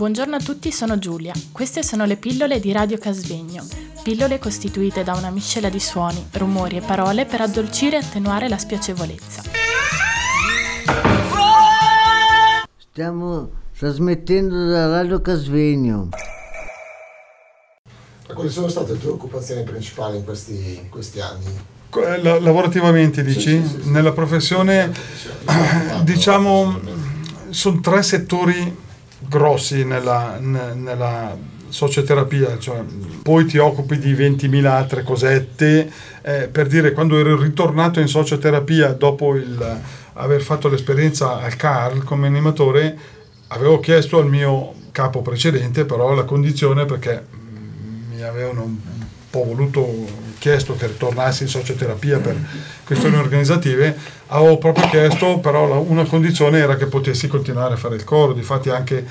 Buongiorno a tutti, sono Giulia. Queste sono le pillole di Radio Casvegno. Pillole costituite da una miscela di suoni, rumori e parole per addolcire e attenuare la spiacevolezza. Stiamo trasmettendo da Radio Casvegno. Quali sono state le tue occupazioni principali in questi, in questi anni? La- lavorativamente dici? Sì, sì, sì. Nella professione diciamo sono tre settori grossi nella, ne- nella socioterapia, cioè, poi ti occupi di 20.000 altre cosette, eh, per dire quando ero ritornato in socioterapia dopo il, aver fatto l'esperienza al CARL come animatore, avevo chiesto al mio capo precedente però la condizione perché mi avevano un po' voluto chiesto che tornassi in socioterapia per questioni organizzative, avevo proprio chiesto, però una condizione era che potessi continuare a fare il coro, difatti anche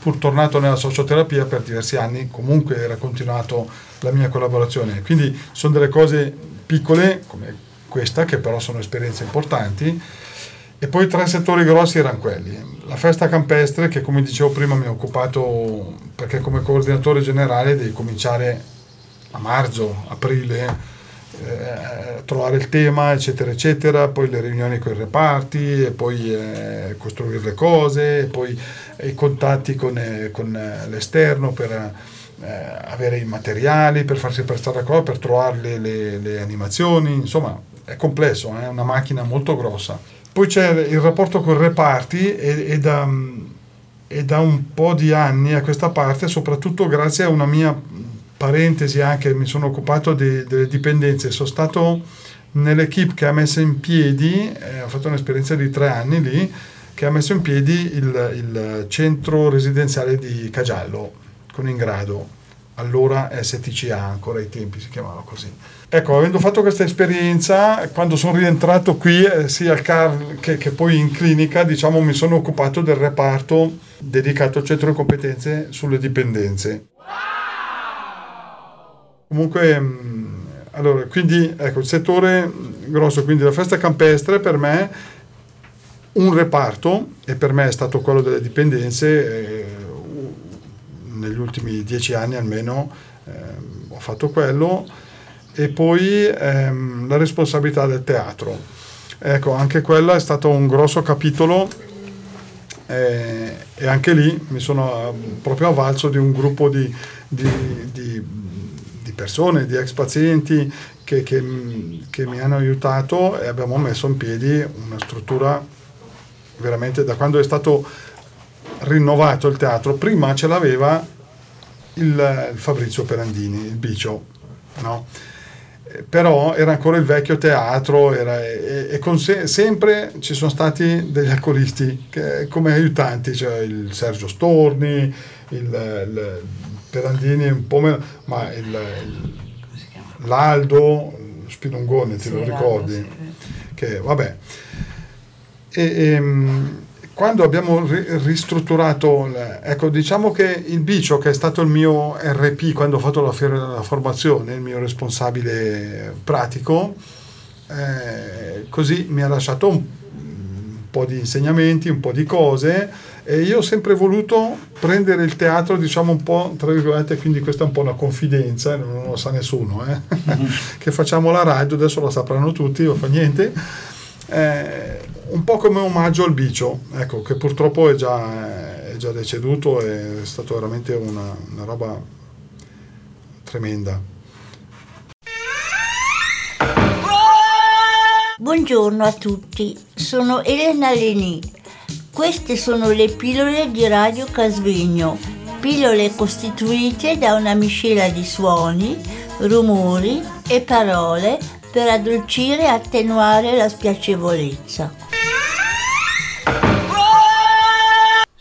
pur tornato nella socioterapia per diversi anni, comunque era continuato la mia collaborazione. Quindi sono delle cose piccole come questa, che però sono esperienze importanti, e poi tre settori grossi erano quelli. La festa campestre, che come dicevo prima mi ha occupato, perché come coordinatore generale devi cominciare a marzo, aprile, eh, trovare il tema, eccetera, eccetera, poi le riunioni con i reparti, e poi eh, costruire le cose, e poi i contatti con, eh, con, eh, l'esterno per eh, avere i materiali, per farsi prestare la cosa, per trovare le, le- le animazioni, insomma è complesso, è una macchina molto grossa. Poi c'è il rapporto con i reparti e, e da, e da un po' di anni a questa parte, soprattutto grazie a una mia parentesi anche, mi sono occupato di- delle dipendenze, sono stato nell'equipe che ha messo in piedi, eh, ho fatto un'esperienza di tre anni lì, che ha messo in piedi il, il centro residenziale di Cagiallo, con Ingrado, allora STCA, ancora ai tempi si chiamava così. Ecco, avendo fatto questa esperienza, quando sono rientrato qui, eh, sia al CAR che, che poi in clinica, diciamo, mi sono occupato del reparto dedicato al centro di competenze sulle dipendenze. Comunque, mh, allora, quindi, ecco, il settore grosso, quindi la festa campestre per me, un reparto, e per me è stato quello delle dipendenze, eh, negli ultimi dieci anni almeno ehm, ho fatto quello, e poi ehm, la responsabilità del teatro. Ecco, anche quella è stato un grosso capitolo eh, e anche lì mi sono proprio avvalso di un gruppo di, di- di- di persone, di ex pazienti che, che, che mi hanno aiutato e abbiamo messo in piedi una struttura veramente da quando è stato rinnovato il teatro. Prima ce l'aveva il, il Fabrizio Perandini, il Bicio, no? Però era ancora il vecchio teatro era- e, e con se- sempre ci sono stati degli alcolisti che- come aiutanti, cioè il Sergio Storni, il, il Perandini un po' meno, ma il, il- l'Aldo Spinongone, ti lo ricordi? Che vabbè. E, ehm, quando abbiamo ri- ristrutturato, il- ecco, diciamo che il Bicio, che è stato il mio RP quando ho fatto la, fiera della formazione, il mio responsabile pratico, eh, così mi ha lasciato un, po' di insegnamenti, un po' di cose e io ho sempre voluto prendere il teatro, diciamo un po', tra virgolette, quindi questa è un po' una confidenza, non lo sa nessuno, eh, che facciamo la radio, adesso la sapranno tutti, non fa niente. Eh, un po' come omaggio al Bicio, ecco, che purtroppo è già, è già deceduto, è stato veramente una, una roba tremenda. Buongiorno a tutti, sono Elena Leni. Queste sono le pillole di Radio Casvegno, pillole costituite da una miscela di suoni, rumori e parole per addolcire e attenuare la spiacevolezza.